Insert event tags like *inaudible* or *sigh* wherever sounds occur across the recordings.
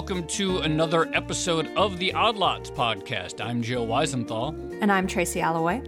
welcome to another episode of the Odd Lots podcast. I'm Joe Weisenthal. And I'm Tracy Alloway.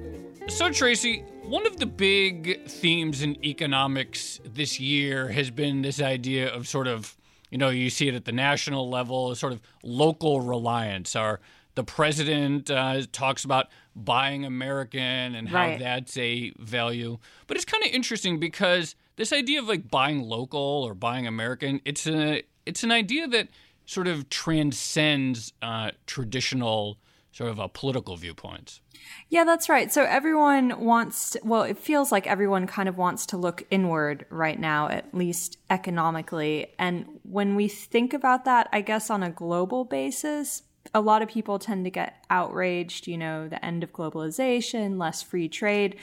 So, Tracy, one of the big themes in economics this year has been this idea of sort of, you know, you see it at the national level, sort of local reliance. Our the president uh, talks about buying American and how Right. that's a value. But it's kind of interesting because this idea of like buying local or buying American, it's a it's an idea that sort of transcends uh, traditional sort of uh, political viewpoints. Yeah, that's right. So everyone wants to, well, it feels like everyone kind of wants to look inward right now, at least economically. And when we think about that, I guess on a global basis, a lot of people tend to get outraged, you know, the end of globalization, less free trade.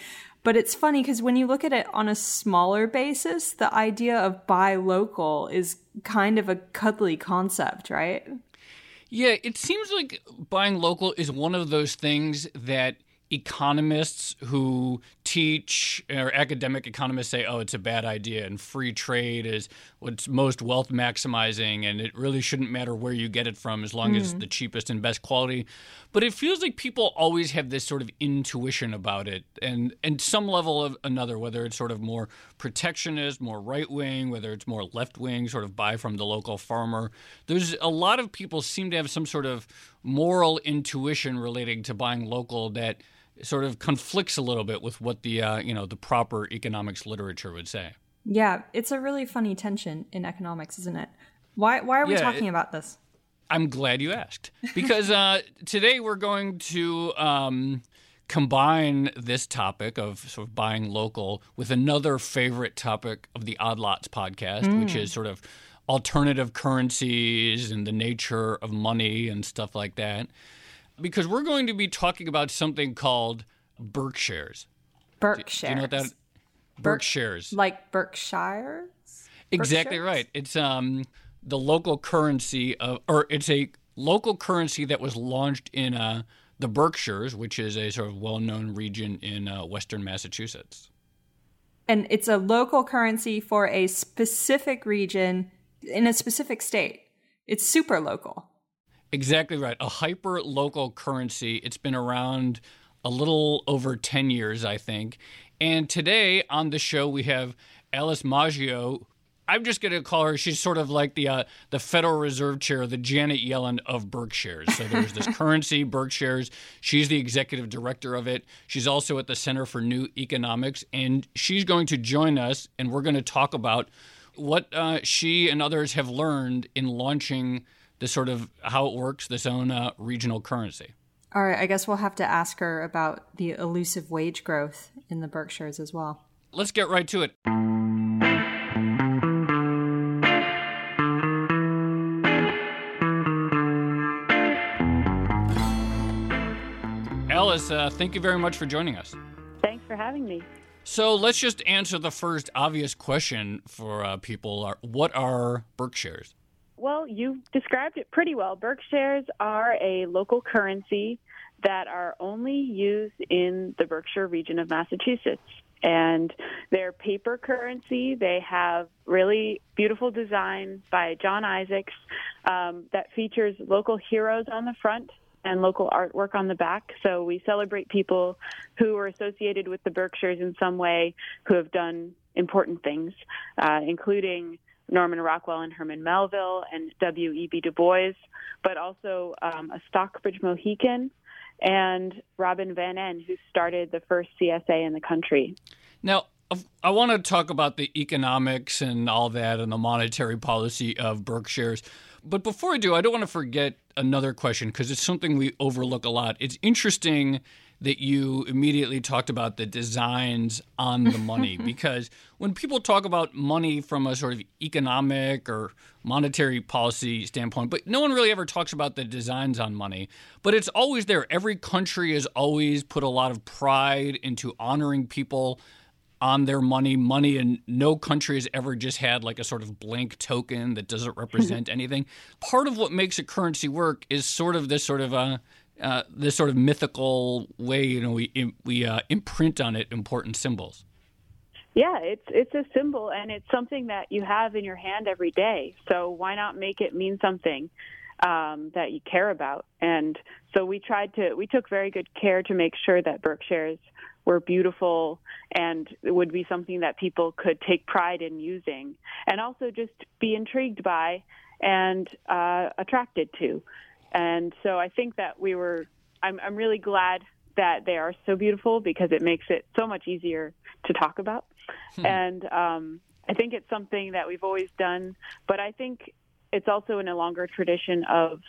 But it's funny because when you look at it on a smaller basis, the idea of buy local is kind of a cuddly concept, right? Yeah, it seems like buying local is one of those things that economists who teach or academic economists say, oh, it's a bad idea, and free trade is what's most wealth maximizing, and it really shouldn't matter where you get it from as long as it's the cheapest and best quality. But it feels like people always have this sort of intuition about it, and and some level of another, whether it's sort of more protectionist, more right wing, whether it's more left wing, sort of buy from the local farmer. There's a lot of people seem to have some sort of moral intuition relating to buying local that sort of conflicts a little bit with what the uh, you know the proper economics literature would say. Yeah, it's a really funny tension in economics, isn't it? Why why are we Yeah, talking it- about this? I'm glad you asked because uh, today we're going to um, combine this topic of sort of buying local with another favorite topic of the Odd Lots podcast, which is sort of alternative currencies and the nature of money and stuff like that. Because we're going to be talking about something called Berkshares. Berkshire. Do you know what that? Berkshares. like Berkshire? Exactly Berkshires? right. It's um the local currency of, or it's a local currency that was launched in uh, the Berkshires, which is a sort of well-known region in uh, western Massachusetts. And it's a local currency for a specific region in a specific state. It's super local. Exactly right. A hyper local currency. It's been around a little over 10 years, I think. And today on the show, we have Alice Maggio. I'm just going to call her, she's sort of like the uh, the Federal Reserve Chair, the Janet Yellen of Berkshares. So there's this *laughs* currency, Berkshares. She's the executive director of it. She's also at the Center for New Economics. And she's going to join us, and we're going to talk about what uh, she and others have learned in launching this sort of how it works, this own uh, regional currency. All right, I guess we'll have to ask her about the elusive wage growth in the Berkshires as well. Let's get right to it. Alice, uh, thank you very much for joining us. Thanks for having me. So let's just answer the first obvious question for uh, people: are, What are Berkshares? Well, you described it pretty well. Berkshares are a local currency that are only used in the Berkshire region of Massachusetts. And they're paper currency. They have really beautiful design by John Isaacs um, that features local heroes on the front and local artwork on the back. So we celebrate people who are associated with the Berkshires in some way who have done important things, uh, including Norman Rockwell and Herman Melville and W.E.B. Du Bois, but also um, a Stockbridge Mohican and Robin Van En, who started the first CSA in the country. Now, I want to talk about the economics and all that and the monetary policy of Berkshares. But before I do, I don't want to forget another question because it's something we overlook a lot. It's interesting that you immediately talked about the designs on the money *laughs* because when people talk about money from a sort of economic or monetary policy standpoint, but no one really ever talks about the designs on money. But it's always there. Every country has always put a lot of pride into honoring people on their money. Money and no country has ever just had like a sort of blank token that doesn't represent *laughs* anything. Part of what makes a currency work is sort of this sort of uh, uh, this sort of mythical way. You know, we we uh, imprint on it important symbols. Yeah, it's it's a symbol and it's something that you have in your hand every day. So why not make it mean something? um, that you care about. And so we tried to, we took very good care to make sure that Berkshares were beautiful and would be something that people could take pride in using and also just be intrigued by and uh, attracted to. And so I think that we were, I'm, I'm really glad that they are so beautiful because it makes it so much easier to talk about. Hmm. And um, I think it's something that we've always done, but I think it's also in a longer tradition of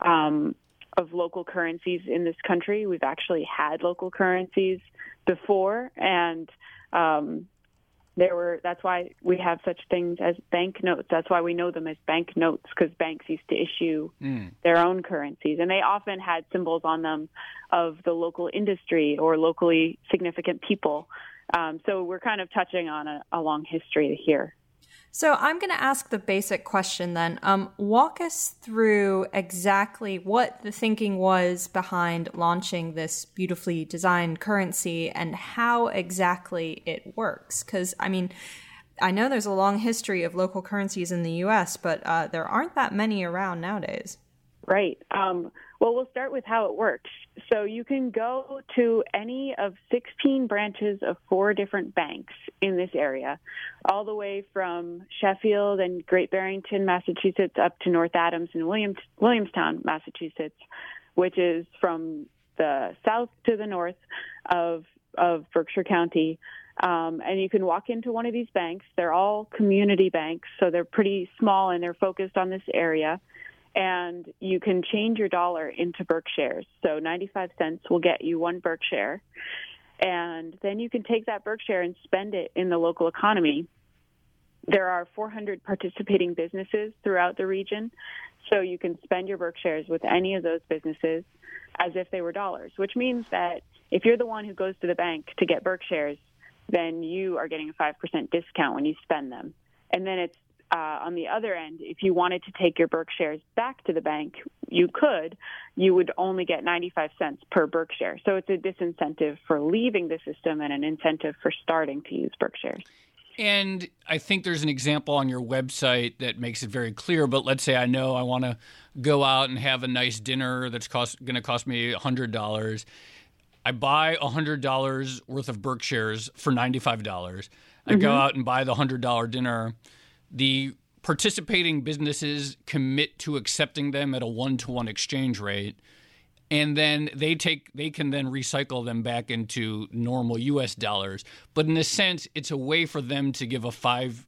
um, of local currencies in this country. We've actually had local currencies before, and um, there were. That's why we have such things as bank notes. That's why we know them as bank notes because banks used to issue mm. their own currencies, and they often had symbols on them of the local industry or locally significant people. Um, so we're kind of touching on a, a long history here. So I'm going to ask the basic question then. Um, walk us through exactly what the thinking was behind launching this beautifully designed currency and how exactly it works. Because, I mean, I know there's a long history of local currencies in the US, but uh, there aren't that many around nowadays. Right. Um, well, we'll start with how it works. So you can go to any of 16 branches of four different banks in this area, all the way from Sheffield and Great Barrington, Massachusetts, up to North Adams and Williams, Williamstown, Massachusetts, which is from the south to the north of of Berkshire County. Um, and you can walk into one of these banks. They're all community banks, so they're pretty small and they're focused on this area and you can change your dollar into Berkshares. So 95 cents will get you one Berkshare. And then you can take that Berkshare and spend it in the local economy. There are 400 participating businesses throughout the region. So you can spend your Berkshares with any of those businesses as if they were dollars, which means that if you're the one who goes to the bank to get Berkshares, then you are getting a 5% discount when you spend them. And then it's uh, on the other end, if you wanted to take your Berkshares back to the bank, you could. You would only get 95 cents per Berkshare. So it's a disincentive for leaving the system and an incentive for starting to use Berkshares. And I think there's an example on your website that makes it very clear. But let's say I know I want to go out and have a nice dinner that's going to cost me hundred dollars. I buy hundred dollars worth of Berkshares for ninety five dollars. I mm-hmm. go out and buy the hundred dollar dinner the participating businesses commit to accepting them at a one to one exchange rate and then they take they can then recycle them back into normal US dollars. But in a sense it's a way for them to give a 5%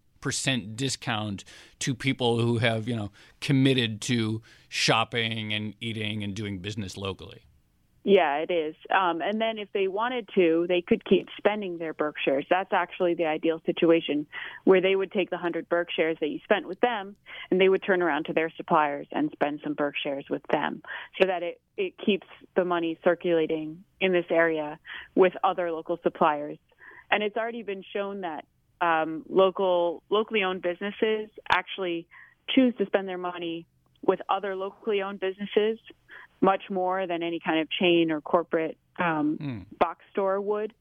discount to people who have you know committed to shopping and eating and doing business locally yeah, it is. Um, and then if they wanted to, they could keep spending their Berkshares. That's actually the ideal situation where they would take the 100 Berkshares that you spent with them and they would turn around to their suppliers and spend some Berkshares with them so that it, it keeps the money circulating in this area with other local suppliers. And it's already been shown that um, local, locally owned businesses actually choose to spend their money with other locally owned businesses much more than any kind of chain or corporate um, mm. box store would.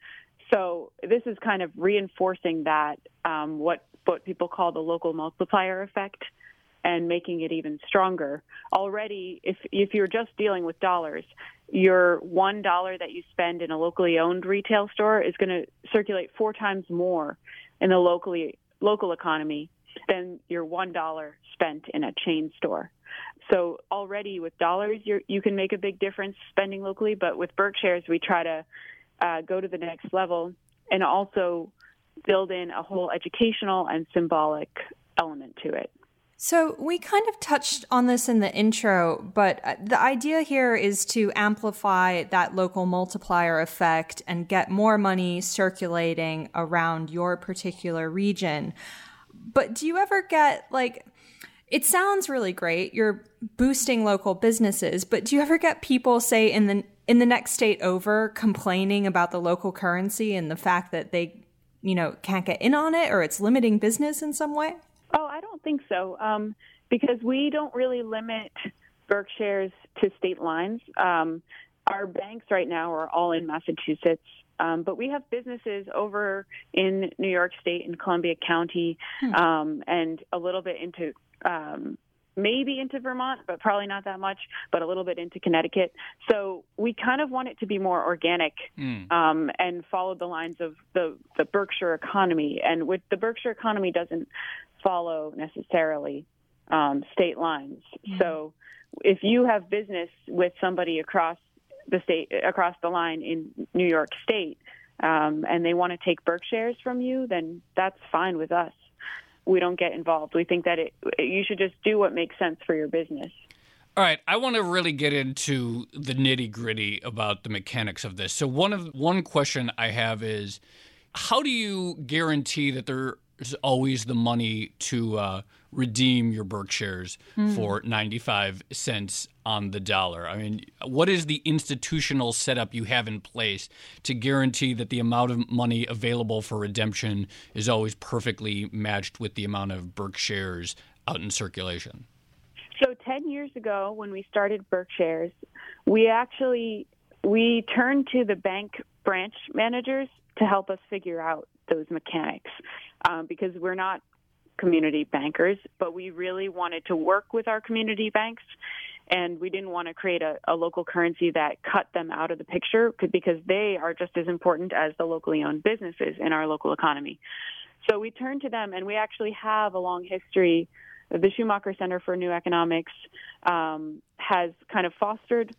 So this is kind of reinforcing that um, what what people call the local multiplier effect, and making it even stronger. Already, if if you're just dealing with dollars, your one dollar that you spend in a locally owned retail store is going to circulate four times more in the locally local economy than your one dollar spent in a chain store. So already with dollars, you you can make a big difference spending locally. But with Berkshares, we try to uh, go to the next level and also build in a whole educational and symbolic element to it. So, we kind of touched on this in the intro, but uh, the idea here is to amplify that local multiplier effect and get more money circulating around your particular region. But do you ever get like, it sounds really great. You're boosting local businesses, but do you ever get people say in the in the next state over complaining about the local currency and the fact that they, you know, can't get in on it or it's limiting business in some way? Oh, I don't think so. Um, because we don't really limit Berkshares to state lines. Um, our banks right now are all in Massachusetts, um, but we have businesses over in New York State and Columbia County, hmm. um, and a little bit into um, maybe into Vermont, but probably not that much, but a little bit into Connecticut. So we kind of want it to be more organic mm. um, and follow the lines of the, the Berkshire economy. And with the Berkshire economy doesn't follow necessarily um, state lines. Mm. So if you have business with somebody across the state, across the line in New York State, um, and they want to take Berkshares from you, then that's fine with us we don't get involved. We think that it, you should just do what makes sense for your business. All right, I want to really get into the nitty gritty about the mechanics of this. So one of one question I have is, how do you guarantee that there is always the money to uh, redeem your Berkshares mm. for 95 cents on the dollar? I mean, what is the institutional setup you have in place to guarantee that the amount of money available for redemption is always perfectly matched with the amount of Berkshares out in circulation? So 10 years ago when we started Berkshares, we actually we turned to the bank branch managers to help us figure out those mechanics um, because we're not community bankers, but we really wanted to work with our community banks and we didn't want to create a, a, local currency that cut them out of the picture because they are just as important as the locally owned businesses in our local economy. So we turned to them and we actually have a long history. The Schumacher Center for New Economics um, has kind of fostered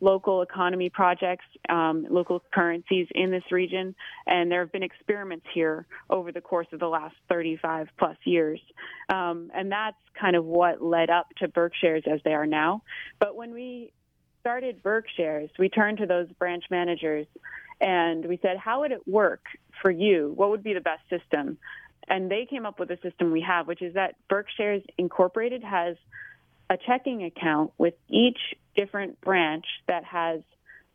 local economy projects, um, local currencies in this region, and there have been experiments here over the course of the last 35 plus years. Um, and that's kind of what led up to Berkshares as they are now. But when we started Berkshares, we turned to those branch managers and we said, how would it work for you? What would be the best system? And they came up with a system we have, which is that Berkshares Incorporated has a checking account with each different branch that has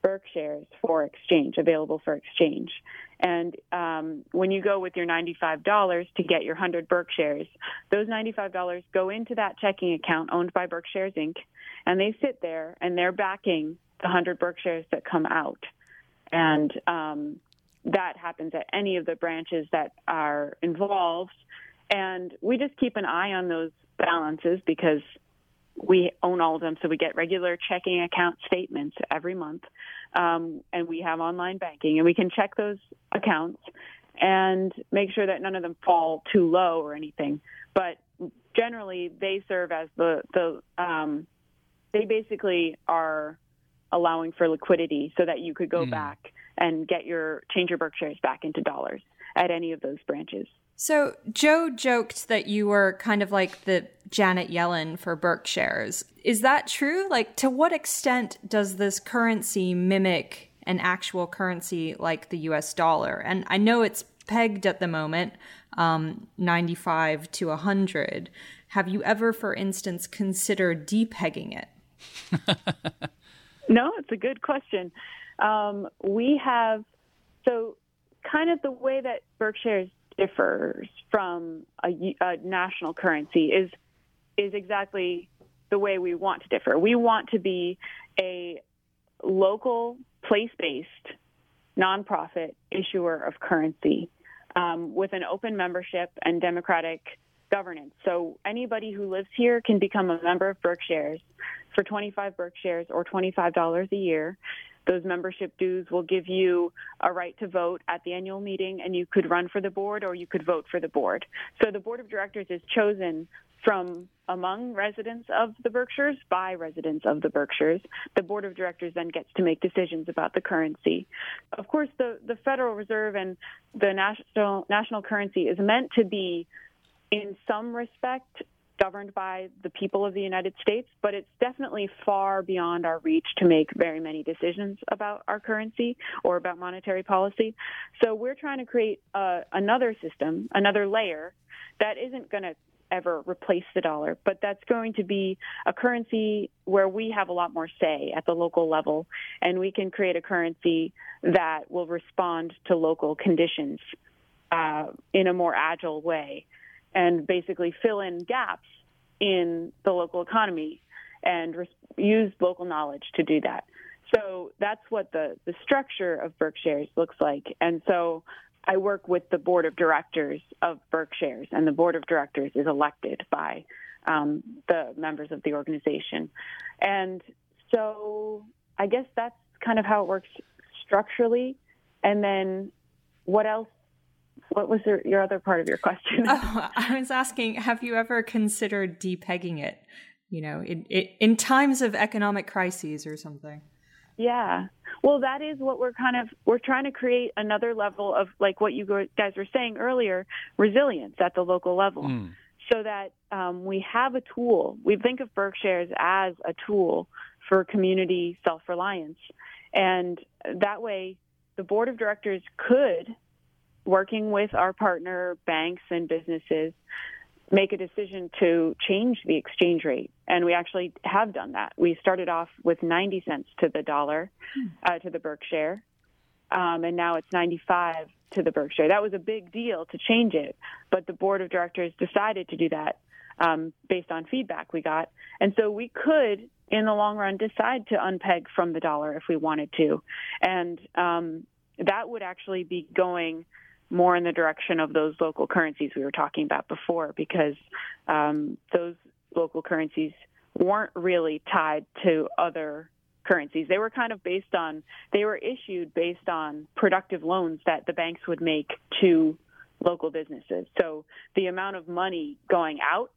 Berkshares for exchange, available for exchange. And um, when you go with your $95 to get your 100 Berkshares, those $95 go into that checking account owned by Berkshares Inc., and they sit there and they're backing the 100 Berkshares that come out. And um, that happens at any of the branches that are involved. And we just keep an eye on those balances because we own all of them, so we get regular checking account statements every month, um, and we have online banking, and we can check those accounts and make sure that none of them fall too low or anything. But generally, they serve as the the um, they basically are allowing for liquidity so that you could go mm. back and get your change your Berkshares back into dollars at any of those branches. So Joe joked that you were kind of like the Janet Yellen for Berkshares. Is that true? Like, to what extent does this currency mimic an actual currency like the US dollar? And I know it's pegged at the moment, um, 95 to 100. Have you ever, for instance, considered depegging it? *laughs* no, it's a good question. Um, we have, so kind of the way that Berkshares differs from a, a national currency is is exactly the way we want to differ. We want to be a local, place-based, nonprofit issuer of currency um, with an open membership and democratic governance. So anybody who lives here can become a member of Berkshares for 25 Berkshares or $25 a year. Those membership dues will give you a right to vote at the annual meeting, and you could run for the board or you could vote for the board. So the board of directors is chosen from among residents of the Berkshires by residents of the Berkshires. The board of directors then gets to make decisions about the currency. Of course, the, the Federal Reserve and the national national currency is meant to be, in some respect, governed by the people of the United States, but it's definitely far beyond our reach to make very many decisions about our currency or about monetary policy. So we're trying to create uh, another system, another layer that isn't going to ever replace the dollar, but that's going to be a currency where we have a lot more say at the local level, and we can create a currency that will respond to local conditions uh, in a more agile way and basically fill in gaps in the local economy and res- use local knowledge to do that. So that's what the, the structure of Berkshares looks like. And so I work with the board of directors of Berkshares, and the board of directors is elected by um, the members of the organization. And so I guess that's kind of how it works structurally. And then what else? What was your, your other part of your question? Oh, I was asking, have you ever considered depegging it? You know, in, in times of economic crises or something. Yeah. Well, that is what we're kind of we're trying to create another level of like what you guys were saying earlier, resilience at the local level. Mm. So that um, we have a tool. We think of Berkshares as a tool for community self reliance. And that way, the board of directors could, working with our partner banks and businesses, make a decision to change the exchange rate. And we actually have done that. We started off with 90 cents to the dollar, hmm. uh, to the Berkshare, um, and now it's 95 to the Berkshare. That was a big deal to change it, but the board of directors decided to do that um, based on feedback we got. And so we could, in the long run, decide to unpeg from the dollar if we wanted to. And um, that would actually be going more in the direction of those local currencies we were talking about before, because um, those local currencies weren't really tied to other currencies. They were kind of based on, they were issued based on productive loans that the banks would make to local businesses. So the amount of money going out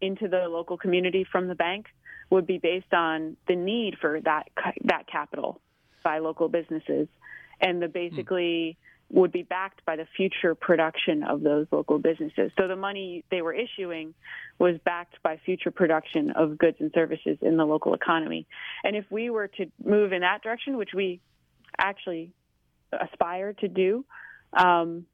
into the local community from the bank would be based on the need for that that capital by local businesses, and the basically would be backed by the future production of those local businesses. So the money they were issuing was backed by future production of goods and services in the local economy. And if we were to move in that direction, which we actually aspire to do, um,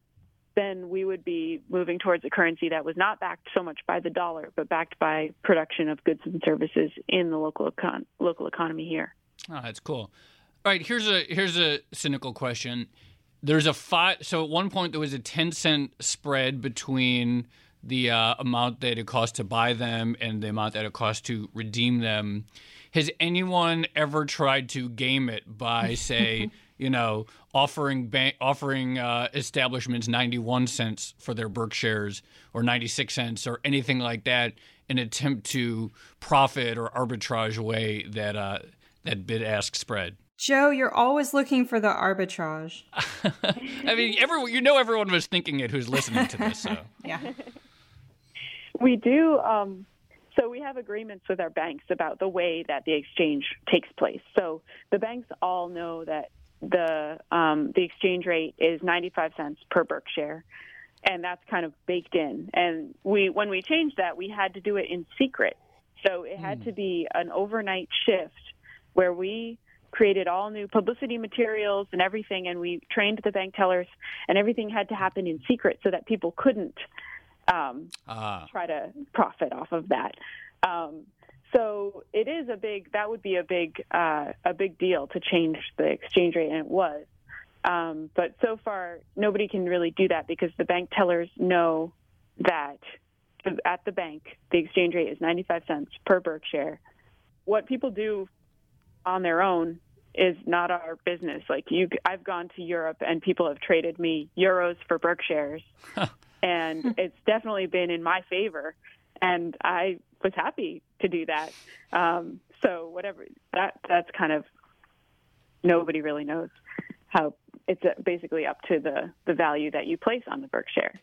then we would be moving towards a currency that was not backed so much by the dollar, but backed by production of goods and services in the local econ- local economy here. Oh, that's cool. All right, here's a here's a cynical question there's a five. So at one point there was a ten cent spread between the uh, amount that it cost to buy them and the amount that it cost to redeem them. Has anyone ever tried to game it by, *laughs* say, you know, offering bank, offering uh, establishments ninety one cents for their Berkshares or ninety six cents or anything like that, in attempt to profit or arbitrage away that uh, that bid ask spread? Joe, you're always looking for the arbitrage. *laughs* I mean, everyone, you know, everyone was thinking it who's listening to this. So *laughs* yeah, we do. Um, so we have agreements with our banks about the way that the exchange takes place. So the banks all know that the um, the exchange rate is 95 cents per Berkshare, and that's kind of baked in. And we, when we changed that, we had to do it in secret. So it had mm. to be an overnight shift where we created all new publicity materials and everything, and we trained the bank tellers, and everything had to happen in secret so that people couldn't um, ah. try to profit off of that. Um, so it is a big that would be a big uh, a big deal to change the exchange rate, and it was. Um, but so far, nobody can really do that because the bank tellers know that at the bank the exchange rate is 95 cents per Berkshare. What people do on their own is not our business. Like you, I've gone to Europe and people have traded me euros for Berkshares, *laughs* and it's definitely been in my favor. And I was happy to do that. Um, so whatever that that's kind of nobody really knows how it's basically up to the the value that you place on the Berkshare.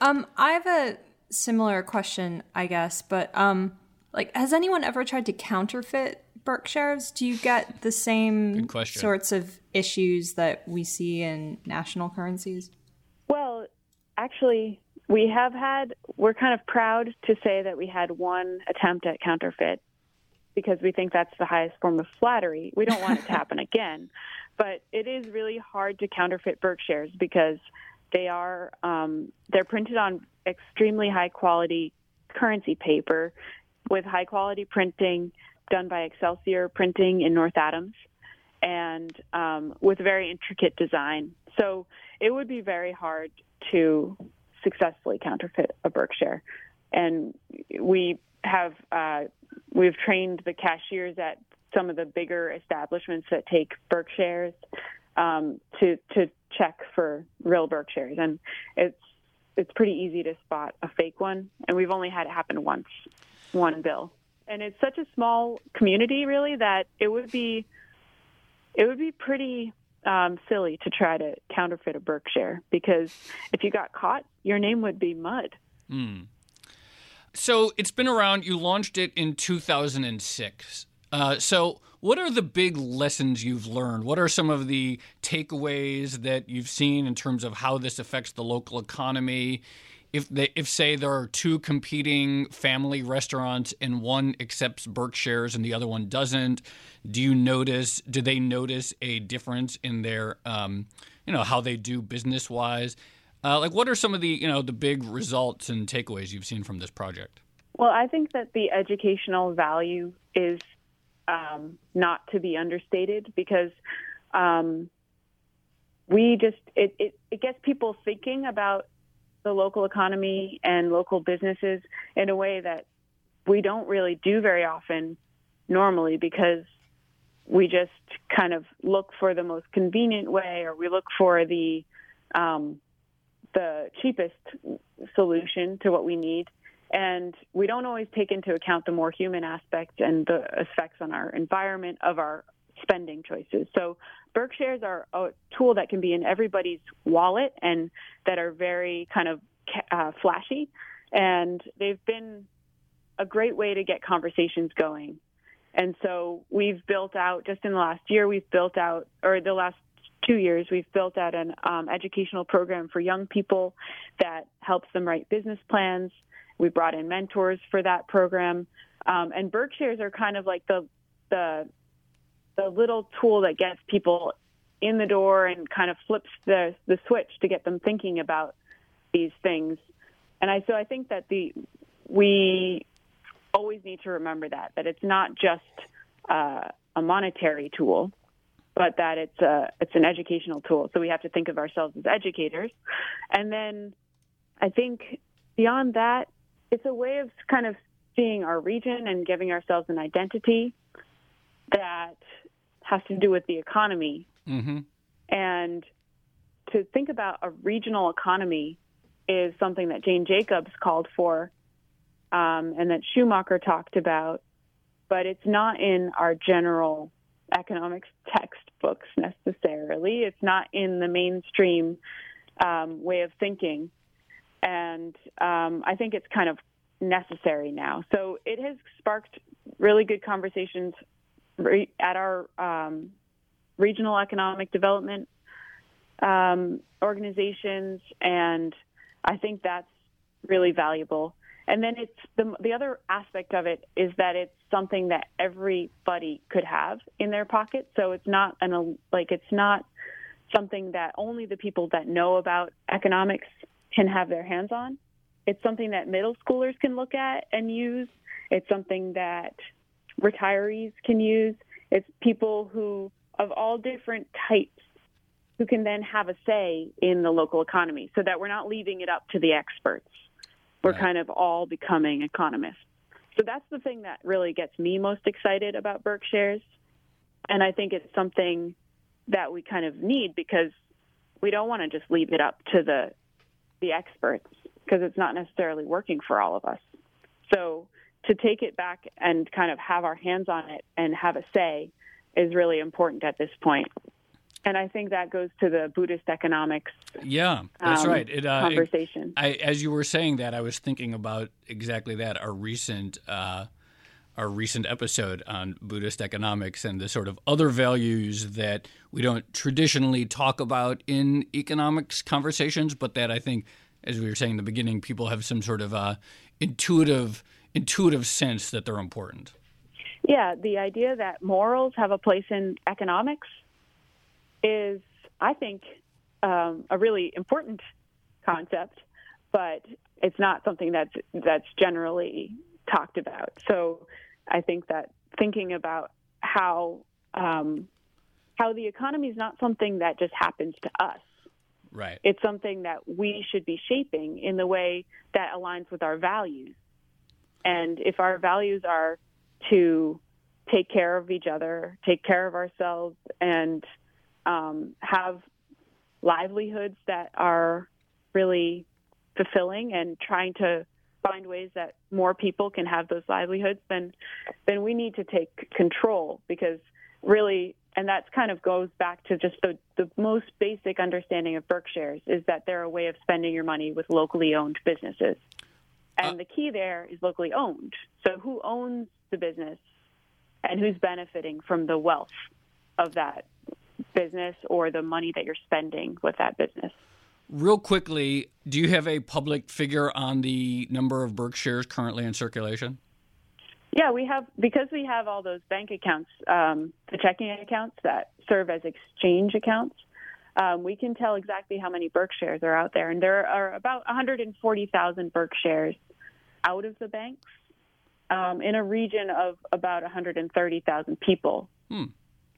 Um, I have a similar question, I guess, but um, like, has anyone ever tried to counterfeit Berkshares? Do you get the same sorts of issues that we see in national currencies? Well, actually, we have had, we're kind of proud to say that we had one attempt at counterfeit because we think that's the highest form of flattery. We don't want it to *laughs* happen again. But it is really hard to counterfeit Berkshares because they are um, they're printed on extremely high quality currency paper with high quality printing done by Excelsior Printing in North Adams and um, with very intricate design. So it would be very hard to successfully counterfeit a Berkshare. And we have uh, we've trained the cashiers at some of the bigger establishments that take Berkshares um, to to check for real Berkshares, and it's it's pretty easy to spot a fake one, and we've only had it happen once, one bill, and it's such a small community really that it would be it would be pretty um, silly to try to counterfeit a Berkshare because if you got caught, your name would be mud. Mm. So it's been around. You launched it in 2006. Uh, so, what are the big lessons you've learned? What are some of the takeaways that you've seen in terms of how this affects the local economy? If they, if say there are two competing family restaurants and one accepts Berkshares and the other one doesn't, do you notice? Do they notice a difference in their, um, you know, how they do business wise? Uh, like, what are some of the, you know, the big results and takeaways you've seen from this project? Well, I think that the educational value is um, not to be understated because um, we just it, it, it gets people thinking about the local economy and local businesses in a way that we don't really do very often normally because we just kind of look for the most convenient way or we look for the um, the cheapest solution to what we need. And we don't always take into account the more human aspect and the effects on our environment of our spending choices. So Berkshares are a tool that can be in everybody's wallet and that are very kind of uh, flashy. And they've been a great way to get conversations going. And so we've built out, just in the last year, we've built out, or the last two years, we've built out an um, educational program for young people that helps them write business plans we brought in mentors for that program. Um, and Berkshares are kind of like the, the, the little tool that gets people in the door and kind of flips the, the switch to get them thinking about these things. And I, so I think that the, we always need to remember that, that it's not just uh, a monetary tool, but that it's a, it's an educational tool. So we have to think of ourselves as educators. And then I think beyond that, it's a way of kind of seeing our region and giving ourselves an identity that has to do with the economy. Mm-hmm. And to think about a regional economy is something that Jane Jacobs called for um, and that Schumacher talked about, but it's not in our general economics textbooks necessarily. It's not in the mainstream um, way of thinking and um, I think it's kind of necessary now. So it has sparked really good conversations at our um, regional economic development um, organizations, and I think that's really valuable. And then it's the the other aspect of it is that it's something that everybody could have in their pocket. So it's not an like it's not something that only the people that know about economics can have their hands on. It's something that middle schoolers can look at and use. It's something that retirees can use. It's people who, of all different types, who can then have a say in the local economy so that we're not leaving it up to the experts. We're right. kind of all becoming economists. So that's the thing that really gets me most excited about Berkshares. And I think it's something that we kind of need because we don't want to just leave it up to the the experts because it's not necessarily working for all of us. So to take it back and kind of have our hands on it and have a say is really important at this point. And I think that goes to the Buddhist economics. Yeah, that's um, right. It, uh, conversation. It, I, as you were saying that, I was thinking about exactly that. Our recent, uh, our recent episode on Buddhist economics and the sort of other values that we don't traditionally talk about in economics conversations, but that I think as we were saying in the beginning, people have some sort of uh, intuitive intuitive sense that they're important. Yeah, the idea that morals have a place in economics is, I think, um, a really important concept, but it's not something that's that's generally talked about. So, I think that thinking about how um, how the economy is not something that just happens to us Right. It's something that we should be shaping in the way that aligns with our values. And if our values are to take care of each other, take care of ourselves, and um, have livelihoods that are really fulfilling and trying to find ways that more people can have those livelihoods, then then we need to take control because really and that kind of goes back to just the, the most basic understanding of Berkshares is that they're a way of spending your money with locally owned businesses. And uh, the key there is locally owned. So who owns the business and who's benefiting from the wealth of that business or the money that you're spending with that business. Real quickly, do you have a public figure on the number of Berkshares currently in circulation? Yeah, we have because we have all those bank accounts, um, the checking accounts that serve as exchange accounts. Um, we can tell exactly how many Berkshares are out there, and there are about 140,000 Berkshares out of the banks um, in a region of about 130,000 people. Hmm.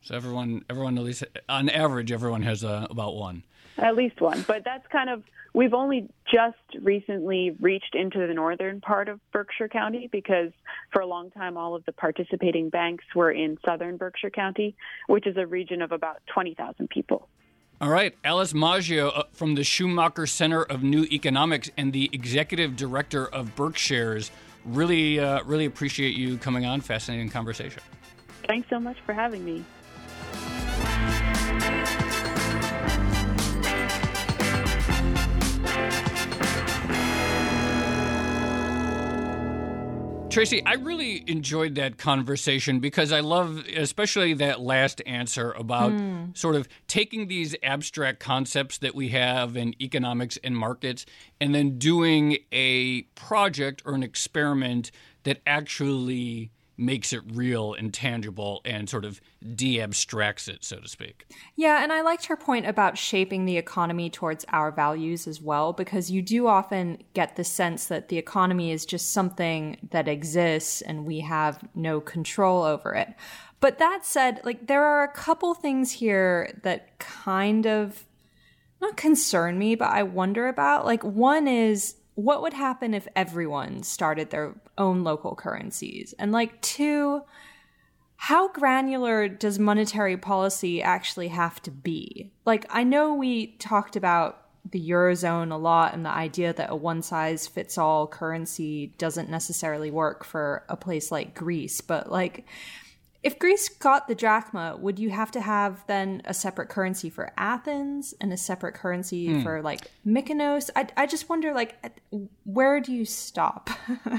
So everyone, everyone at least on average, everyone has uh, about one. At least one, but that's kind of we've only just recently reached into the northern part of Berkshire County because for a long time all of the participating banks were in southern Berkshire County, which is a region of about 20,000 people. All right, Alice Maggio uh, from the Schumacher Center of New Economics and the executive director of Berkshares. Really, uh, really appreciate you coming on. Fascinating conversation. Thanks so much for having me. Tracy, I really enjoyed that conversation because I love, especially that last answer about mm. sort of taking these abstract concepts that we have in economics and markets and then doing a project or an experiment that actually makes it real and tangible and sort of de abstracts it, so to speak. Yeah, and I liked her point about shaping the economy towards our values as well, because you do often get the sense that the economy is just something that exists and we have no control over it. But that said, like, there are a couple things here that kind of not concern me, but I wonder about. Like, one is what would happen if everyone started their own local currencies? And like two, how granular does monetary policy actually have to be? Like I know we talked about the eurozone a lot and the idea that a one size fits all currency doesn't necessarily work for a place like Greece, but like if Greece got the drachma, would you have to have then a separate currency for Athens and a separate currency mm. for like Mykonos? I, I just wonder, like, where do you stop? *laughs*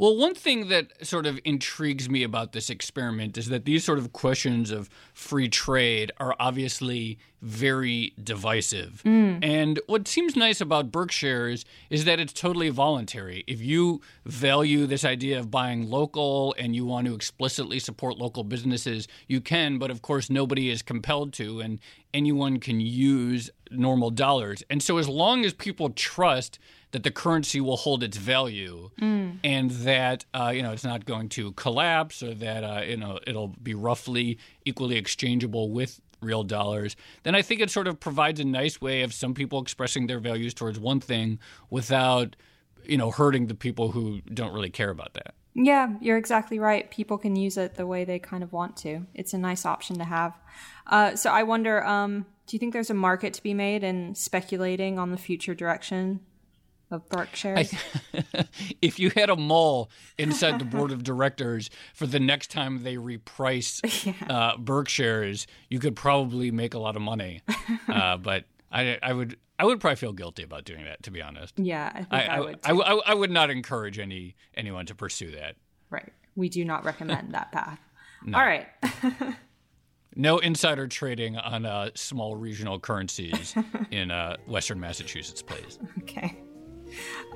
Well, one thing that sort of intrigues me about this experiment is that these sort of questions of free trade are obviously very divisive. Mm. And what seems nice about Berkshares is that it's totally voluntary. If you value this idea of buying local and you want to explicitly support local businesses, you can, but of course, nobody is compelled to, and anyone can use normal dollars. And so, as long as people trust that the currency will hold its value mm. and that uh, you know it's not going to collapse or that uh, you know it'll be roughly equally exchangeable with real dollars, then I think it sort of provides a nice way of some people expressing their values towards one thing without you know hurting the people who don't really care about that. Yeah, you're exactly right. People can use it the way they kind of want to. It's a nice option to have. Uh, so I wonder, um, do you think there's a market to be made in speculating on the future direction of Berkshire. *laughs* if you had a mole inside the board of directors for the next time they reprice *laughs* yeah. uh, Berkshares, you could probably make a lot of money. *laughs* Uh, but I, I, would. I would probably feel guilty about doing that, to be honest. Yeah, I, I, I would. I, I, would not encourage any anyone to pursue that. Right. We do not recommend that path. No. All right. no insider trading on uh, small regional currencies in uh, Western Massachusetts, please. Okay.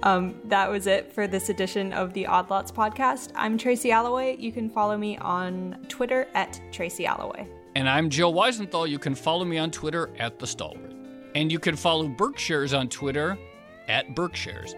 Um, that was it for this edition of the Odd Lots podcast. I'm Tracy Alloway. You can follow me on Twitter at Tracy Alloway. And I'm Joe Weisenthal. You can follow me on Twitter at The Stalwart. And you can follow Berkshares on Twitter at Berkshares.